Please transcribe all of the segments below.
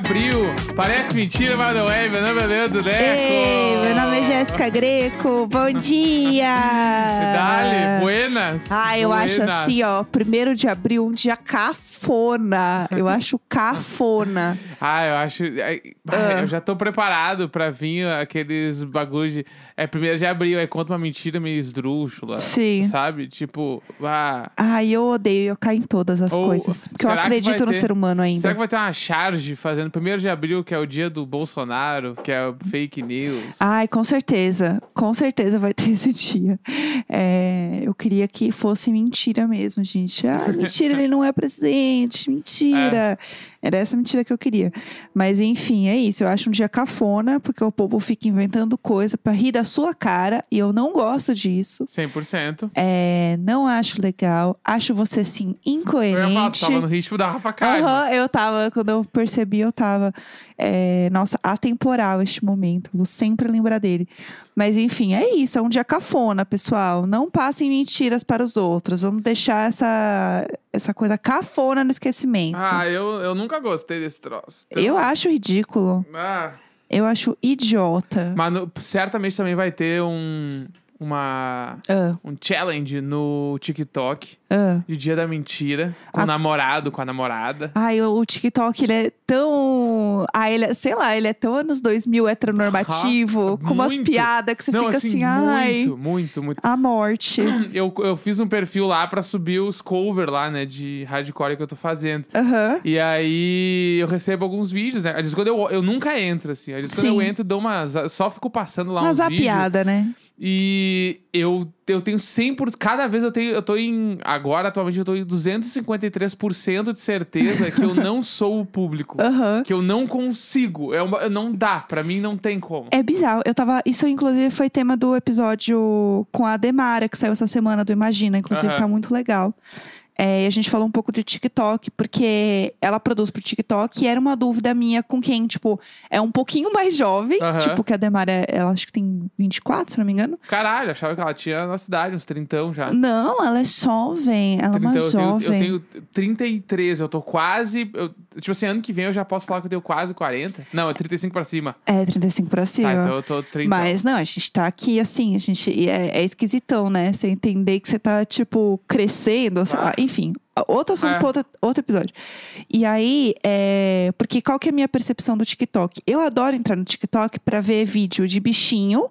1 de abril. Parece mentira, mas não é. Meu nome é Leandro Neco. Ei, meu nome é Jéssica Greco. Bom dia! Dale, buenas. Ah, eu buenas. acho assim, ó, 1 de abril, um dia cafona. Eu acho cafona. Ah, eu acho. Ah. Eu já tô preparado pra vir aqueles bagulhos de. É 1 de abril, aí conta uma mentira meio esdrúxula. Sim. Sabe? Tipo, ah. Ai, eu odeio, eu caio em todas as Ou- coisas. Porque eu acredito vai no ter- ser humano ainda. Será que vai ter uma charge fazendo 1 de abril, que é o dia do Bolsonaro, que é fake news? Ai, com certeza. Com certeza vai ter esse dia. É, eu queria que fosse mentira mesmo, gente. Ah, mentira, ele não é presidente. Mentira. Era essa mentira que eu queria. Mas enfim, é isso. Eu acho um dia cafona, porque o povo fica inventando coisa pra rir da sua cara. E eu não gosto disso. 100%. É, não acho legal. Acho você, assim, Eu ia falar, incoerente. tava no ritmo da Rafa Kalimann. Aham, eu tava, quando eu percebi, eu tava. é, nossa, atemporal este momento. Vou sempre lembrar dele. Mas enfim, é isso. É um dia cafona, pessoal. Não passem mentiras para os outros. Vamos deixar essa, essa coisa cafona no esquecimento. Ah, eu, eu nunca gostei desse troço. Então- eu acho ridículo. Ah, Eu acho idiota. mas no- certamente também vai ter um, uma, Ah, um challenge no TikTok ah. de Dia da Mentira, com o namorado, com a namorada. Ai, o, TikTok, ele é tão. Ah, ele é, sei lá, ele é tão anos 2000 heteronormativo, Ah, com umas piadas que você Não, fica assim, assim, ai, muito, muito, muito. a morte. Eu, eu fiz um perfil lá pra subir os cover lá, né, de hardcore que eu tô fazendo. Aham. E aí eu recebo alguns vídeos, né? Às vezes quando eu, eu nunca entro, assim. Às vezes quando eu entro, dou umas. Só fico passando lá Uma uns vídeos. zapiada, né? E eu, eu tenho 100%. Cada vez eu tenho. Eu tô em. Agora, atualmente, eu tô em 253% de certeza que eu não sou o público. Aham. Que eu não consigo. É uma, não dá. Pra mim, não tem como. É bizarro. Eu tava. Isso, inclusive, foi tema do episódio com a Demara, que saiu essa semana do Imagina. Inclusive, Aham. tá muito legal. É, e a gente falou um pouco de TikTok, porque ela produz pro TikTok e era uma dúvida minha com quem, tipo, é um pouquinho mais jovem. Aham. Tipo, que a Demara, ela acho que tem 24, se não me engano. Caralho, achava que ela tinha a nossa idade, uns 30 já. Não, ela é jovem. Ela é uma 30, eu, tenho, jovem. eu tenho 33, eu tô quase. eu- tipo assim, ano que vem eu já posso falar que eu tenho quase 40. Não, é 35 pra cima. É, 35 pra cima. Tá, então eu tô 30. Mas não, a gente tá aqui assim, a gente é, é esquisitão, né? Você entender que você tá, tipo, crescendo, sei Ah. lá, enfim. Outro assunto É. outro, outro episódio. E aí, é, porque qual que é a minha percepção do TikTok? Eu adoro entrar no TikTok pra ver vídeo de bichinho.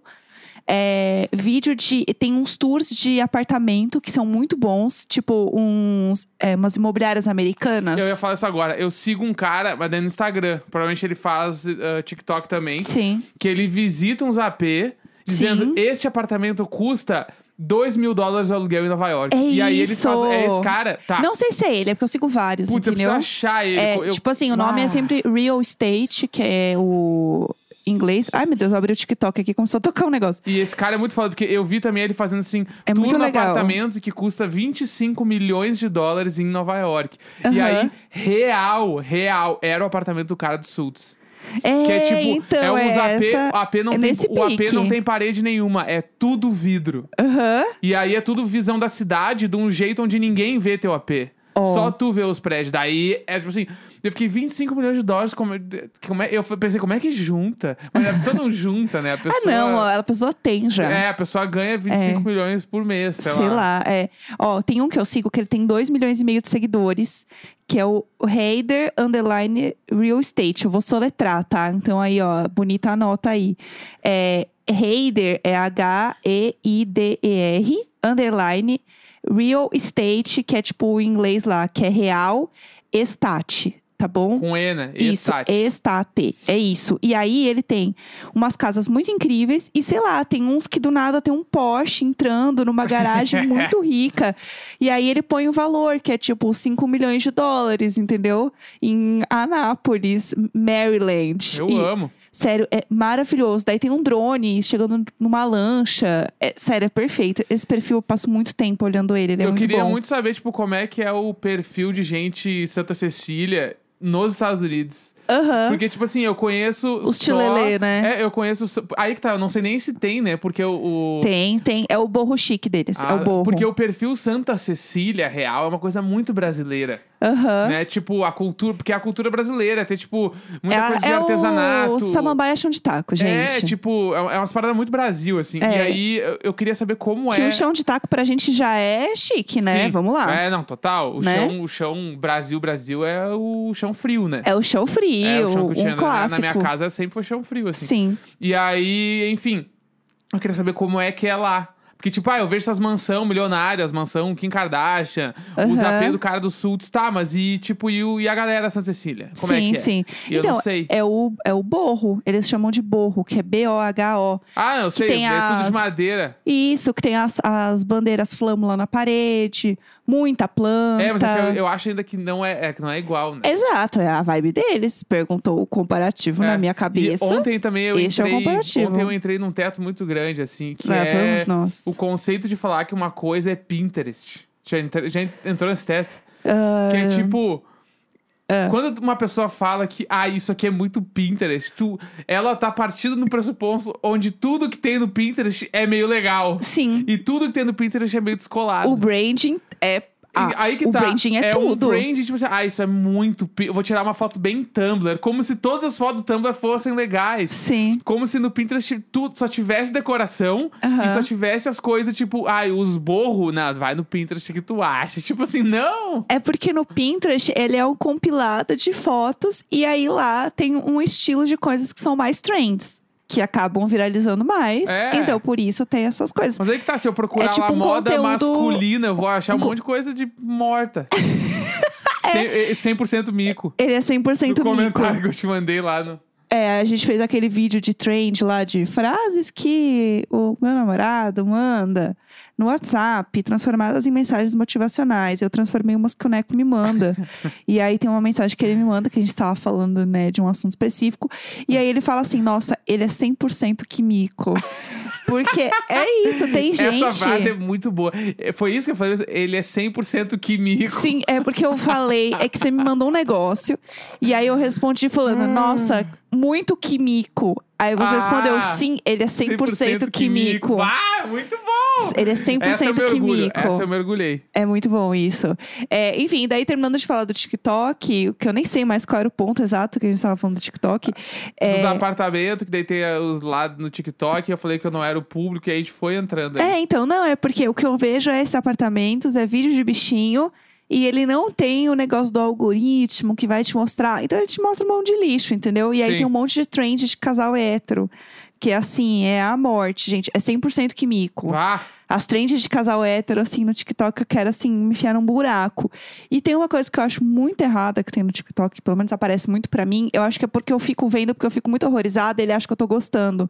é, vídeo de. Tem uns tours de apartamento que são muito bons, tipo uns, é, umas imobiliárias americanas. Eu ia falar isso agora. Eu sigo um cara, mas daí no Instagram. Provavelmente ele faz uh, TikTok também. Sim. Que ele visita uns AP dizendo: Sim. Este apartamento custa 2 mil dólares o aluguel em Nova York. É e aí ele isso! faz. É esse cara? Tá. Não sei se é ele, é porque eu sigo vários, Putz, eu entendeu? preciso achar ele. É, Eu- tipo assim, o nome Ah. é sempre Real Estate, que é o inglês. Ai, meu Deus, eu abri o TikTok aqui, começou a tocar um negócio. E esse cara é muito foda, porque eu vi também ele fazendo assim, É muito no legal. apartamento que custa 25 milhões de dólares em Nova York. E Aham. aí, real, real, era o apartamento do cara do Sultz. É, Que é tipo, então, é uns AP, essa... o AP não é tem, o AP pique. não tem parede nenhuma, é tudo vidro. Aham. E aí é tudo visão da cidade de um jeito onde ninguém vê teu AP. Ó. Só tu vê os prédios. Daí, é tipo assim, eu fiquei 25 milhões de dólares. Como, como é, eu pensei, como é que junta? Mas a pessoa não junta, né? A pessoa, Ah, não, a pessoa tem já. É, a pessoa ganha 25 É. milhões por mês, sei, Sei lá, é. Ó, tem um que eu sigo que ele tem 2 milhões e meio de seguidores, que é o Heider Underline Real Estate. Eu vou soletrar, tá? Então aí, ó, bonita anota aí. É, Heider é H-E-I-D-E-R, underline Real Estate, que é tipo o inglês lá, que é real estate, tá bom? Com E, né? Isso, Estate. estate. É isso. E aí ele tem umas casas muito incríveis e, sei lá, tem uns que do nada tem um Porsche entrando numa garagem muito rica. E aí ele põe o valor, que é tipo 5 milhões de dólares, entendeu? Em Anápolis, Maryland. Eu E, amo. Sério, é maravilhoso. Daí tem um drone chegando numa lancha. É, sério, é perfeito. Esse perfil eu passo muito tempo olhando ele. Ele é eu muito queria bom. muito saber, tipo, como é que é o perfil de gente Santa Cecília nos Estados Unidos. Aham. Porque, tipo assim, eu conheço. Os só... tilelê, né? É, eu conheço. Aí que tá, eu não sei nem se tem, né? Porque o. o- Tem, tem. É o borro chique deles. é Ah, o borro. Porque o perfil Santa Cecília real é uma coisa muito brasileira. Aham. né? Tipo, a cultura, porque é a cultura brasileira, ter, tipo, muita É, coisa de é artesanato. o samambaia chão de taco, gente. É, tipo, é é umas paradas muito Brasil, assim. É. E aí, eu, eu queria saber como Que é. o chão de taco pra gente já é chique, né? Sim. Vamos lá. É, não, total. O, Né? chão, o chão Brasil, Brasil é o chão frio, né? É o chão frio, É, o chão que eu tinha um na- na, minha casa sempre foi chão frio, assim. Sim. E aí, enfim, eu queria saber como é que é lá. Porque, tipo, ah, eu vejo essas mansão milionárias, mansão Kim Kardashian, os Aham. AP do cara do sul, tá, mas e, tipo, e, o- e a galera Santa Cecília? Como sim, é que é? sim. E eu então, não sei. É, o, é o borro. Eles chamam de borro, que é B-O-H-O. Ah, eu sei, tem é tudo as- de madeira. Isso, que tem as, as bandeiras flâmula na parede, muita planta. É, mas é eu, eu acho ainda que não é, é que não é igual, né? Exato, é a vibe deles. Perguntou o comparativo É. na minha E cabeça. ontem também eu Esse é o entrei. comparativo. ontem eu entrei num teto muito grande, assim, que Lá é vamos nós. O conceito de falar que uma coisa é Pinterest. Já, já entrou nesse teto. Ah, Que é tipo. Quando uma pessoa fala que, ah, isso aqui é muito Pinterest, tu, ela tá partindo no pressuposto onde tudo que tem no Pinterest é meio legal. Sim, E tudo que tem no Pinterest é meio descolado. o branding é. Ah, aí que o tá. branding é, um tudo. branding, tipo assim, ah, isso é muito. Eu vou tirar uma foto bem Tumblr. Como se todas as fotos do Tumblr fossem legais. Sim. Como se no Pinterest tudo só tivesse decoração e só tivesse as coisas tipo, ai, os borros, não, vai no Pinterest que tu acha. Tipo assim, não! É porque no Pinterest ele é um compilado de fotos e aí lá tem um estilo de coisas que são mais trends. Que acabam viralizando mais. É. Então, por isso tem essas coisas. Mas aí que tá, se eu procurar É tipo lá um moda conteúdo- masculina, eu vou achar um monte de coisa de morta. É. Cem- 100% mico. Ele é 100% No mico. comentário que eu te mandei lá no. É, a gente fez aquele vídeo de trend lá de frases que o meu namorado manda no WhatsApp, transformadas em mensagens motivacionais. Eu transformei umas que o Neco me manda. e aí tem uma mensagem que ele me manda, que a gente tava falando, né, de um assunto específico. E aí ele fala assim: nossa, ele é 100% químico. Porque é isso, tem gente. Essa frase é muito boa. É, Foi isso que eu falei, ele é 100% químico. Sim, é porque eu falei, é que você me mandou um negócio, e aí eu respondi falando, nossa, muito químico. Aí você Hum. Ah, respondeu, sim, ele é 100%, químico. Ah, muito bom! Ele é 100% Essa eu químico. Essa eu mergulhei. É muito bom isso. É, enfim, daí terminando de falar do TikTok, que eu nem sei mais qual era o ponto exato que a gente estava falando do TikTok. É, Dos apartamentos, que daí tem os lados no TikTok, eu falei que eu não era o público, e aí a gente foi entrando aí. É, então, não, é porque o que eu vejo é esses apartamentos, é vídeo de bichinho, e ele não tem o negócio do algoritmo que vai te mostrar. Então ele te mostra um monte de lixo, entendeu? E aí Sim. tem um monte de trend de casal hétero. Que é assim, é a morte, gente. É 100% químico. Ah, As trends de casal hétero, assim, no TikTok, eu quero, assim, me enfiar num buraco. E tem uma coisa que eu acho muito errada que tem no TikTok, pelo menos aparece muito pra mim. Eu acho que é porque eu fico vendo, porque eu fico muito horrorizada, ele acha que eu tô gostando.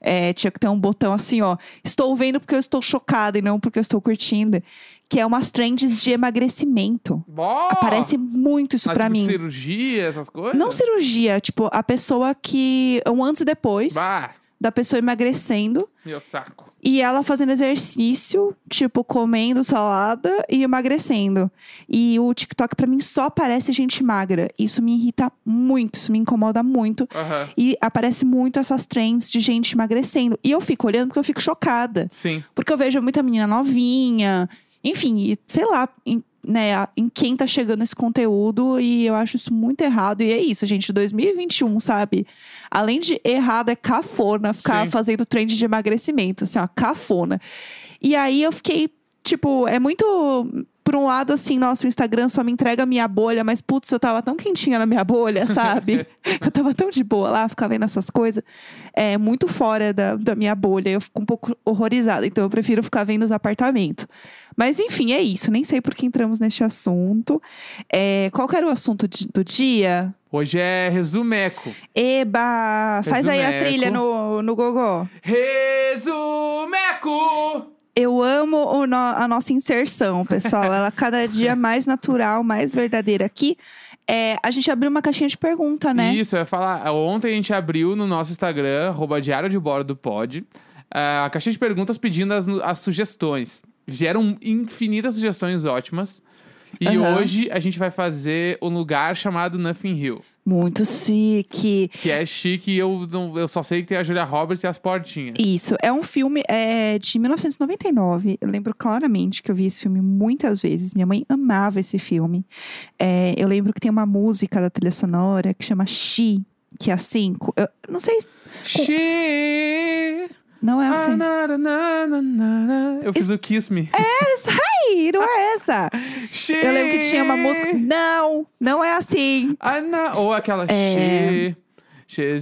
É, tinha que ter um botão assim, ó. Estou vendo porque eu estou chocada e não porque eu estou curtindo. Que é umas trends de emagrecimento. bom! Aparece muito isso Ah, pra tipo, mim. cirurgia, essas coisas? Não cirurgia, tipo, a pessoa que. Um antes e depois Bah, da pessoa emagrecendo. meu saco. E ela fazendo exercício, tipo, comendo salada e emagrecendo. E o TikTok, pra mim, só aparece gente magra. Isso me irrita muito, isso me incomoda muito. Aham, E aparece muito essas trends de gente emagrecendo. E eu fico olhando porque eu fico chocada. sim. Porque eu vejo muita menina novinha. Enfim, sei lá, né, em quem tá chegando esse conteúdo. E eu acho isso muito errado. E é isso, gente, 2021, sabe? Além de errado, é cafona ficar Sim. fazendo trend de emagrecimento, assim, ó, cafona. E aí eu fiquei, tipo, é muito. Por um lado, assim, nossa, o Instagram só me entrega a minha bolha, mas putz, eu tava tão quentinha na minha bolha, sabe? eu tava tão de boa lá, ficar vendo essas coisas. É muito fora da, da minha bolha, eu fico um pouco horrorizada, então eu prefiro ficar vendo os apartamentos. Mas enfim, é isso, nem sei por que entramos neste assunto. É, qual que era o assunto de- do dia? Hoje é resumeco. Eba! Faz aí a Resumeco. trilha no, no Gogó. Resumeco! Eu amo no- a nossa inserção, pessoal. Ela cada dia mais natural, mais verdadeira aqui. É, a gente abriu uma caixinha de pergunta, né? Isso, eu ia falar. Ontem a gente abriu no nosso Instagram, arroba diário de bordo pod, a caixinha de perguntas pedindo as, as sugestões. Vieram infinitas sugestões ótimas. E Aham. hoje a gente vai fazer um lugar chamado Nothing Hill. Muito chique. Que é chique e eu, não, eu só sei que tem a Julia Roberts e as portinhas. Isso, é um filme é, de 1999. Eu lembro claramente que eu vi esse filme muitas vezes. Minha mãe amava esse filme. É, eu lembro que tem uma música da trilha sonora que chama She, que é assim. co- Eu não sei, se- She. não é assim. Ah, na, na, na. Eu fiz o Kiss Me. Ih, não é essa. She. Eu lembro que tinha uma música. Não, não é assim. Ah, na- Ou aquela É. She.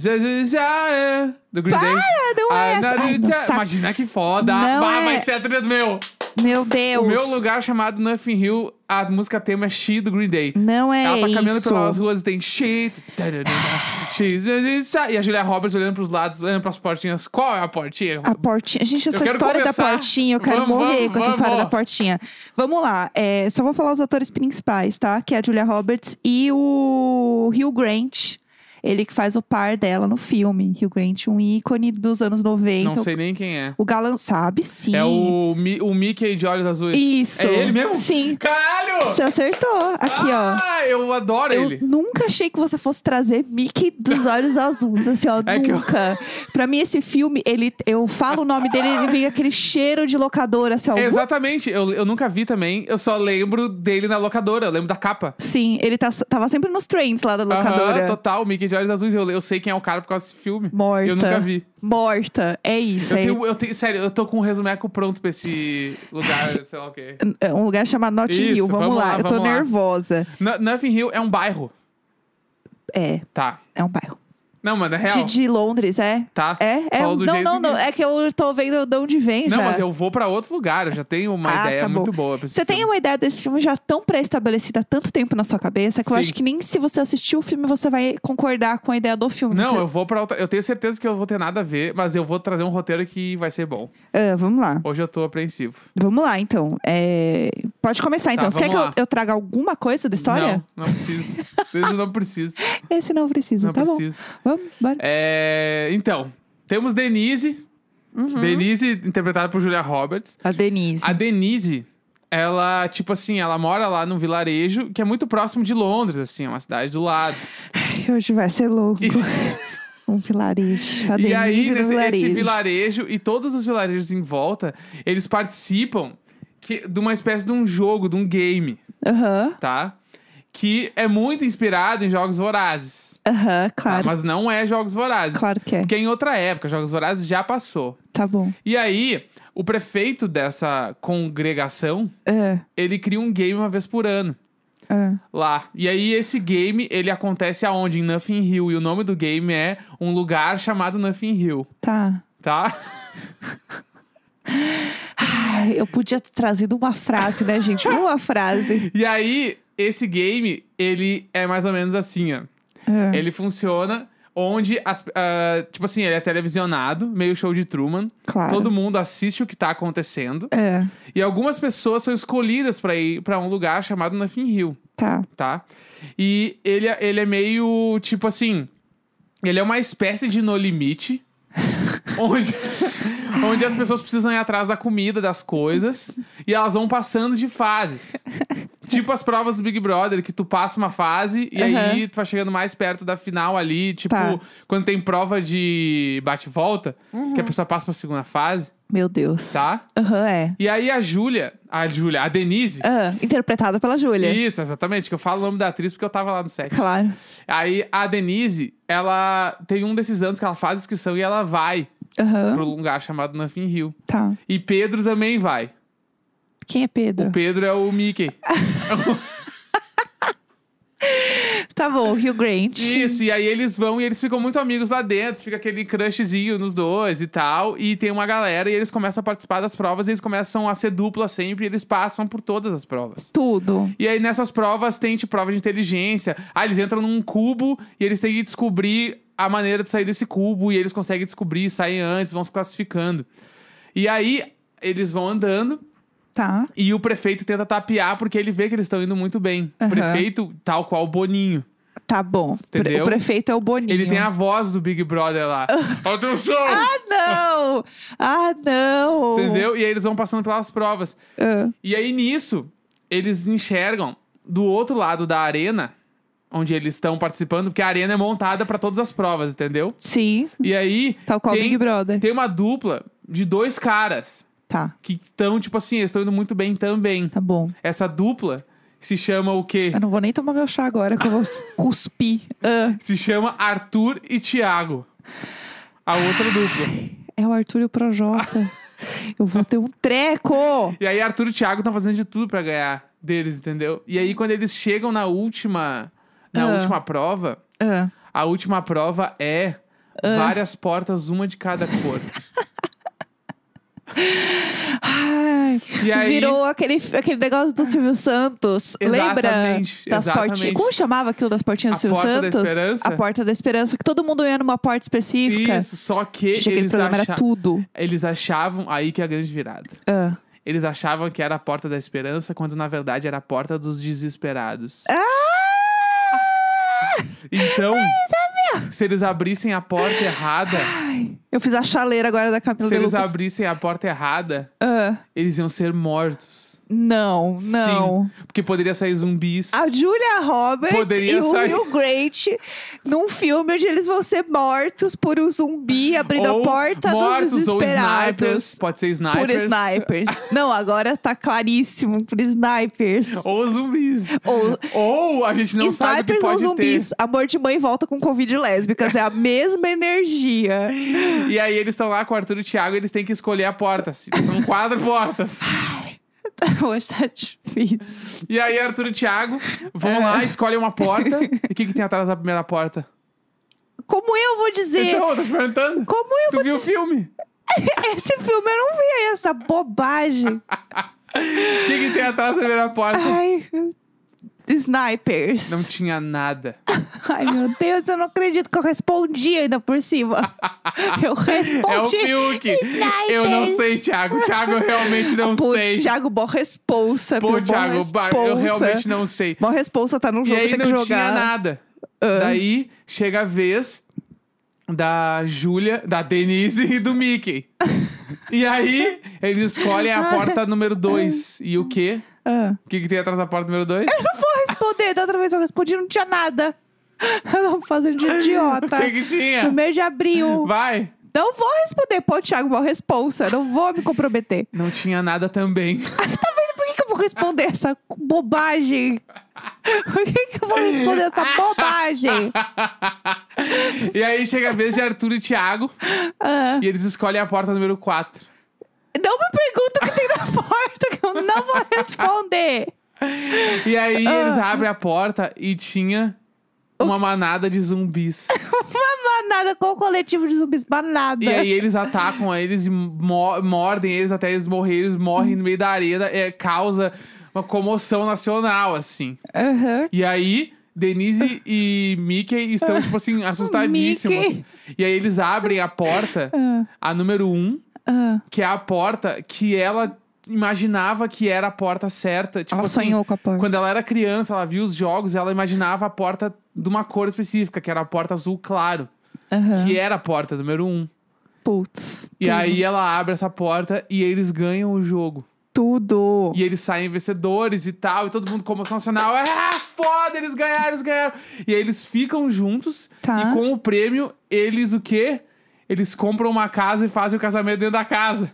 Do Green Day. Ah, não é Ah, essa. Ai, não. Imagina que foda. Não Bah, é. Vai ser a trilha do meu. Meu Deus. O meu lugar chamado Nothing Hill, a música tema é She do Green Day. Não é Ela tá caminhando isso. pelas ruas e tem She. E a Julia Roberts olhando pros lados, olhando pras portinhas. Qual é a portinha? A portinha. Gente, essa história da começar. portinha, eu quero Vamos, morrer vamos, com essa história vamos. da portinha. Vamos lá. é, só vou falar os atores principais, tá? Que é a Julia Roberts e o Hugh Grant. Ele que faz o par dela no filme. Hugh Grant, um ícone dos anos 90. Não sei nem quem é. O Galan sabe, sim. É o, Mi- o Mickey de olhos azuis. Isso. É ele mesmo? Sim. Caralho! Você acertou. Aqui, ó. Ah, eu adoro Eu ele. nunca achei que você fosse trazer Mickey dos olhos azuis, assim, ó, É que eu- nunca. Pra mim, esse filme, ele, eu falo o nome dele, ele vem aquele cheiro de locadora, assim, ó. Exatamente, eu, eu nunca vi também, eu só lembro dele na locadora, eu lembro da capa. Sim, ele tá, tava sempre nos trends lá da locadora. Aham, total, Mickey de olhos azuis, eu, eu sei quem é o cara por causa desse filme. Morta. Eu nunca vi. Morta. É isso. Eu é tenho, eu tenho, sério, eu tô com um resumeco pronto pra esse lugar, sei lá o quê. é um lugar chamado Notting Hill. Vamos, vamos lá, lá, eu tô vamos lá. nervosa. No- Nothing Hill é um bairro. É, Tá. é um bairro. Não, mano, é real. De, de Londres, é? Tá. É? é não, não, não. que- É que eu tô vendo de onde vem Não, já. mas eu vou pra outro lugar, eu já tenho uma Ah, ideia tá muito boa pra esse Você tem uma ideia desse filme já tão pré-estabelecida há tanto tempo na sua cabeça que eu Sim. acho que nem se você assistir o filme você vai concordar com a ideia do filme. Não, Você- eu vou pra outra. Eu tenho certeza que eu vou ter nada a ver, mas eu vou trazer um roteiro que vai ser bom. Ah, vamos lá. Hoje eu tô apreensivo. Vamos lá, então. É, Pode começar, então. Tá, Você quer que vamos eu, lá. eu traga alguma coisa da história? Não, não preciso. eu não preciso. Esse não precisa, Não tá preciso. bom. Vamos, bora. É, então, temos Denise. Uhum. Denise, interpretada por Julia Roberts. A Denise. A Denise, ela, tipo assim, ela mora lá num vilarejo que é muito próximo de Londres, assim, é uma cidade do lado. Ai, Hoje vai ser louco. E- Um vilarejo. A E aí, nesse, vilarejo. esse vilarejo e todos os vilarejos em volta, eles participam que, de uma espécie de um jogo, de um game, Aham, tá? Que é muito inspirado em Jogos Vorazes. aham, tá? claro. Mas não é Jogos Vorazes. Claro que é. Porque é em outra época, Jogos Vorazes já passou. Tá bom. E aí, o prefeito dessa congregação, Ah, ele cria um game uma vez por ano. ah. Lá. E aí, esse game, ele acontece aonde? Em Nothing Hill. E o nome do game é um lugar chamado Nothing Hill. Tá. Tá? Ai, eu podia ter trazido uma frase, né, gente? Uma frase. E aí, esse game, ele é mais ou menos assim, ó. Ah, Ele funciona onde, as, ah, tipo assim, ele é televisionado, meio show de Truman. claro. Todo mundo assiste o que tá acontecendo. É, E algumas pessoas são escolhidas pra ir pra um lugar chamado Nothing Hill, tá. tá? E ele, é- ele é meio, tipo assim... Ele é uma espécie de No Limite. onde, onde as pessoas precisam ir atrás da comida, das coisas. E elas vão passando de fases. Tipo as provas do Big Brother, que tu passa uma fase e aí Aham. tu vai chegando mais perto da final ali. Tipo, Tá. quando tem prova de bate-volta, Uhum. que a pessoa passa pra segunda fase, Meu Deus. tá? Aham, é. E aí a Júlia, a Júlia, a Denise. Ah, interpretada pela Júlia. Isso, exatamente, que eu falo o nome da atriz porque eu tava lá no set. Claro. Aí a Denise, ela tem um desses anos que ela faz inscrição e ela vai Aham. pro lugar chamado Nothing Hill. Tá. E Pedro também vai. Quem é Pedro? O Pedro é o Mickey. Tá bom, Hugh Grant. Isso, e aí eles vão e eles ficam muito amigos lá dentro, fica aquele crushzinho nos dois e tal. E tem uma galera e eles começam a participar das provas e eles começam a ser dupla sempre e eles passam por todas as provas. Tudo. E aí nessas provas tem tipo prova de inteligência. Ah, eles entram num cubo e eles têm que descobrir a maneira de sair desse cubo e eles conseguem descobrir, saem antes, vão se classificando. E aí eles vão andando Tá. e o prefeito tenta tapear porque ele vê que eles estão indo muito bem. O Aham. prefeito, tal qual o Boninho. Tá bom. Entendeu? O prefeito é o Boninho. Ele tem a voz do Big Brother lá. Atenção! Ah, não! Ah, não! Entendeu? E aí eles vão passando pelas provas. Ah, E aí nisso, eles enxergam do outro lado da arena onde eles estão participando, porque a arena é montada pra todas as provas, entendeu? Sim, E aí tal qual Tem- Big Brother. tem uma dupla de dois caras Tá, que estão, tipo assim, eles estão indo muito bem também. tá bom. Essa dupla se chama o quê? Eu não vou nem tomar meu chá agora, que eu vou cuspir. Ah, Se chama Arthur e Thiago. A outra dupla. é o Arthur e o Projota. Eu vou ter um treco! E aí Arthur e Thiago estão fazendo de tudo pra ganhar deles, entendeu? E aí quando eles chegam na última na Ah. última prova, Ah, a última prova é várias portas, uma de cada cor. Ai, aí virou aquele, aquele negócio do Silvio Santos. Lembra Exatamente, das exatamente. portinhas? Como chamava aquilo das portinhas A do Silvio Porta da Santos? Esperança? A Porta da Esperança, que todo mundo ia numa porta específica. isso, só que Gente, eles, programa acha- era tudo. eles achavam aí que é a grande virada. Ah. Eles achavam que era a porta da esperança, quando na verdade era a porta dos desesperados. Ah! Então, se eles abrissem a porta errada, Ai, eu fiz a chaleira agora da Camila se de eles Lucas. abrissem a porta errada, Ah, eles iam ser mortos. Não, não. Sim, porque poderia sair zumbis. A Julia Roberts Poderia e o sair. Will Grant num filme onde eles vão ser mortos por um zumbi abrindo ou a porta mortos, dos ou snipers. desesperados. Pode ser snipers. Por snipers. Não, agora tá claríssimo. Por snipers. Ou zumbis. Ou Ou a gente não sabe o que snipers ou pode zumbis. Amor de mãe volta com Covid lésbicas. É a mesma energia. ter. E aí eles estão lá com o Arthur e o Thiago, eles têm que escolher a porta. São quatro portas. Hoje tá difícil. E aí Arthur e Thiago vão É. lá, escolhem uma porta. E o que, que tem atrás da primeira porta? Como eu vou dizer? Então, eu tô te perguntando. Como eu Tu vou viu o dizer? filme? Esse filme eu não vi essa bobagem. O que, que tem atrás da primeira porta? Ai, snipers. Não tinha nada. Ai, meu Deus, eu não acredito que eu respondi ainda por cima. Eu É o respondi. Fiuk. Eu não sei, Thiago. Thiago, eu realmente não Pô, sei. Thiago, boa responsa. Pô, meu, Thiago, ba- eu responsa. realmente não sei. Boa responsa, tá E jogo, aí tem que não jogar. tinha nada. Ah. Daí chega a vez da Júlia, da Denise e do Mickey. e aí eles escolhem a porta número 2. E o quê? Ah. O que, que tem atrás da porta número 2? Não vou responder. Da outra vez eu respondi, não tinha nada. Eu não fazendo de idiota. O que, que tinha? No mês de abril. Vai! Não vou responder. Pô, Thiago, boa responsa. Não vou me comprometer. Não tinha nada também. Tá vendo por que, que eu vou responder essa bobagem? Por que, que eu vou responder essa bobagem? e aí chega a vez de Arthur e Thiago. Ah, E eles escolhem a porta número 4. não me pergunta o que tem na porta, que eu não vou responder. E aí eles Ah. abrem a porta e tinha uma manada de zumbis. Uma manada com o coletivo de zumbis, manada. E aí eles atacam eles e mo- mordem eles até eles morrerem, eles morrem no meio da arena, é, causa uma comoção nacional, assim. Aham. E aí, Denise e Mickey estão, tipo assim, assustadíssimos. Mickey. E aí eles abrem a porta, Ah, a número um, ah. que é a porta que ela imaginava que era a porta certa. Tipo Ela assim, sonhou com a porta. quando ela era criança, ela viu os jogos, ela imaginava a porta de uma cor específica, que era a porta azul claro, Aham. que era a porta número um. Putz. E tudo. aí ela abre essa porta e eles ganham o jogo. Tudo. E eles saem vencedores e tal, e todo mundo comoção nacional. Ah, foda, eles ganharam, eles ganharam. E aí eles ficam juntos Tá. e com o prêmio, eles o quê? Eles compram uma casa e fazem o casamento dentro da casa.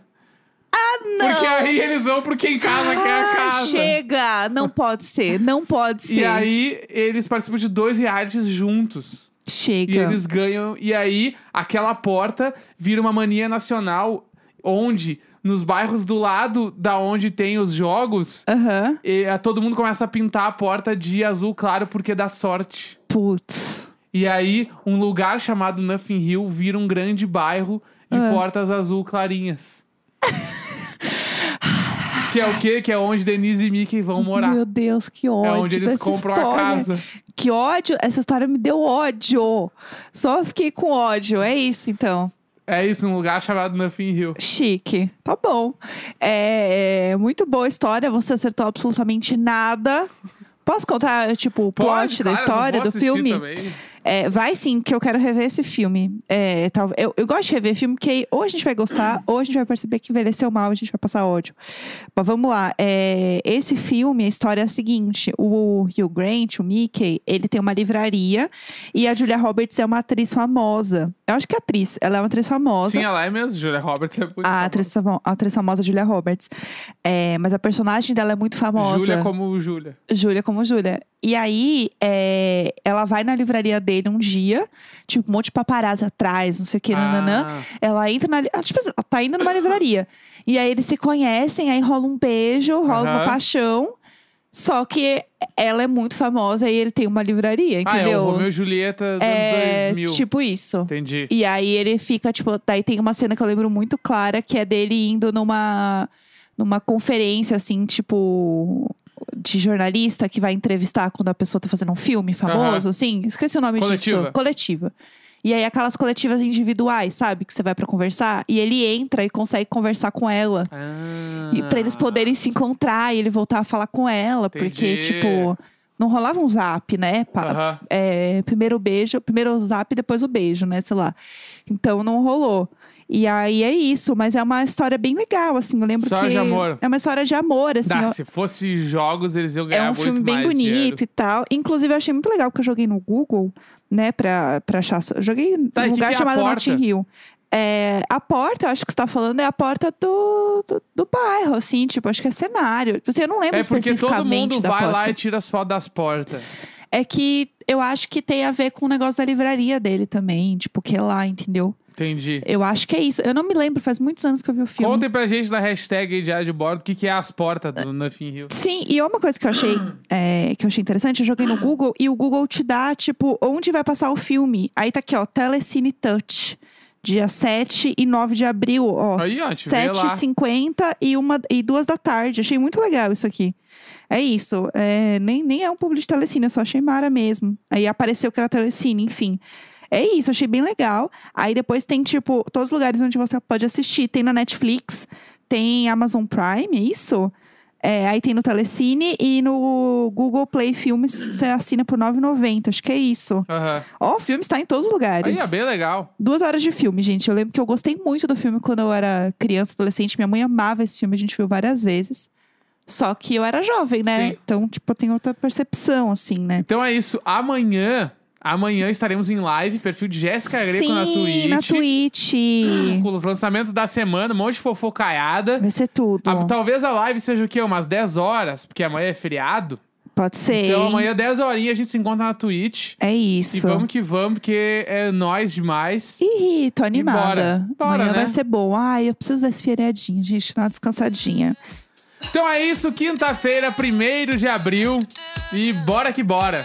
Ah, não. Porque aí eles vão pro quem casa quer a Ah, casa. chega! Não pode ser, não pode ser. E aí eles participam de dois realities juntos. Chega. E eles ganham. E aí, aquela porta vira uma mania nacional, onde, nos bairros do lado da onde tem os jogos, Aham. e, a- todo mundo começa a pintar a porta de azul claro porque dá sorte. Putz. E aí, um lugar chamado Nothing Hill vira um grande bairro de Ah. portas azul clarinhas. que é o quê? Que é onde Denise e Mickey vão morar. Meu Deus, que ódio. É onde eles compram história. a casa. Que ódio. Essa história me deu ódio. Só fiquei com ódio. É isso, então. É isso, um lugar chamado Nothing Hill. Chique. Tá bom. É, é muito boa a história. Você acertou absolutamente nada. Posso contar, tipo, o plot Pode, da claro, história, do filme? Também. É, vai sim, que eu quero rever esse filme. É, tal, eu, eu gosto de rever filme, porque ou a gente vai gostar, ou a gente vai perceber que envelheceu mal e a gente vai passar ódio. Mas vamos lá. É, esse filme, a história é a seguinte: o Hugh Grant, o Mickey, ele tem uma livraria e a Julia Roberts é uma atriz famosa. Eu acho que é atriz, ela é uma atriz famosa. Sim, ela é mesmo. Julia Roberts é muito a famosa. atriz, famo- a atriz famosa Julia Roberts. É, mas a personagem dela é muito famosa. Júlia como Júlia. Júlia como Júlia. E aí, é, ela vai na livraria dele um dia, tipo, um monte de paparazzi atrás, não sei o que, nananã. Ah, Ela entra na. ela, tipo, ela tá indo numa livraria. E aí eles se conhecem, aí rola um beijo, rola uma paixão. Só que ela é muito famosa e ele tem uma livraria, ah, é entendeu? o Romeu e Julieta dos É, anos 2000. tipo isso. Entendi. E aí ele fica, tipo, daí tem uma cena que eu lembro muito clara, que é dele indo numa, numa conferência, assim, tipo, de jornalista que vai entrevistar quando a pessoa tá fazendo um filme famoso, assim. Esqueci o nome Coletiva. disso. Coletiva. E aí aquelas coletivas individuais, sabe? Que você vai pra conversar. E ele entra e consegue conversar com ela. Ah, E pra eles poderem se encontrar e ele voltar a falar com ela. Porque, Entendi. tipo, não rolava um zap, né? Aham. é, primeiro beijo, primeiro o zap, depois o beijo, né? Sei lá. Então não rolou. E aí é isso, mas é uma história bem legal, assim. Eu lembro História que. de amor. É uma história de amor, assim. Dá, eu- se fosse jogos, eles iam é ganhar um muito filme bem mais bonito dinheiro. e tal. Inclusive, eu achei muito legal, porque eu joguei no Google, né, pra, pra achar. Eu joguei Tá, num lugar que é chamado? Notting Hill. É, a porta, eu acho que você tá falando, é a porta do, do, do bairro, assim, tipo, acho que é cenário. Tipo assim, eu não lembro É porque todo especificamente mundo vai porta. lá e tira as fotos das portas. É que eu acho que tem a ver com o negócio da livraria dele também, tipo, que é lá, entendeu? Entendi. Eu acho que é isso. Eu não me lembro, faz muitos anos que eu vi o filme. Contem pra gente na hashtag Diário de Bordo o que, que é as portas do Nothing Hill. Sim, e uma coisa que eu achei é, que eu achei interessante, eu joguei no Google e o Google te dá, tipo, onde vai passar o filme. Aí tá aqui, ó, Telecine Touch. Dia 7 e 9 de abril, ó. Aí, ó, te vê lá. 7h50 e, uma, e 2 da tarde. Achei muito legal isso aqui. É isso. É, nem, nem é um publi de Telecine, eu só achei mara mesmo. Aí apareceu que era Telecine, enfim. É isso, achei bem legal. Aí depois tem, tipo, todos os lugares onde você pode assistir. Tem na Netflix, tem Amazon Prime, é isso? É, aí tem no Telecine e no Google Play Filmes você assina por R$ 9,90. Acho que é isso. Ó, o filme está em todos os lugares. Aí é bem legal. Duas horas de filme, gente. Eu lembro que eu gostei muito do filme quando eu era criança, adolescente. Minha mãe amava esse filme, a gente viu várias vezes. Só que eu era jovem, né? Sim. Então, tipo, eu tenho outra percepção, assim, né? Então é isso. Amanhã, amanhã estaremos em live, perfil de Jéssica Greco na Twitch. na Twitch. Com os lançamentos da semana, um monte de fofocaiada. Vai ser tudo. Ah, talvez a live seja o quê? Umas 10 horas, porque amanhã é feriado. Pode ser. Então amanhã, 10 horinhas, a gente se encontra na Twitch. É isso. E vamos que vamos, porque é nós demais. Ih, tô animada. bora. Bora, Amanhã né? vai ser bom. Ai, eu preciso desse feriadinho, gente. Dar uma descansadinha. Então é isso, quinta-feira, 1 de abril. E bora que bora.